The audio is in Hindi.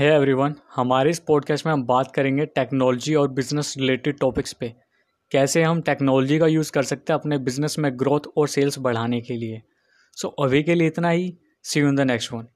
है एवरीवन हमारे इस पॉडकास्ट में हम बात करेंगे टेक्नोलॉजी और बिज़नेस रिलेटेड टॉपिक्स पे। कैसे हम टेक्नोलॉजी का यूज़ कर सकते हैं अपने बिज़नेस में ग्रोथ और सेल्स बढ़ाने के लिए। सो so, अभी के लिए इतना ही। See you in the next one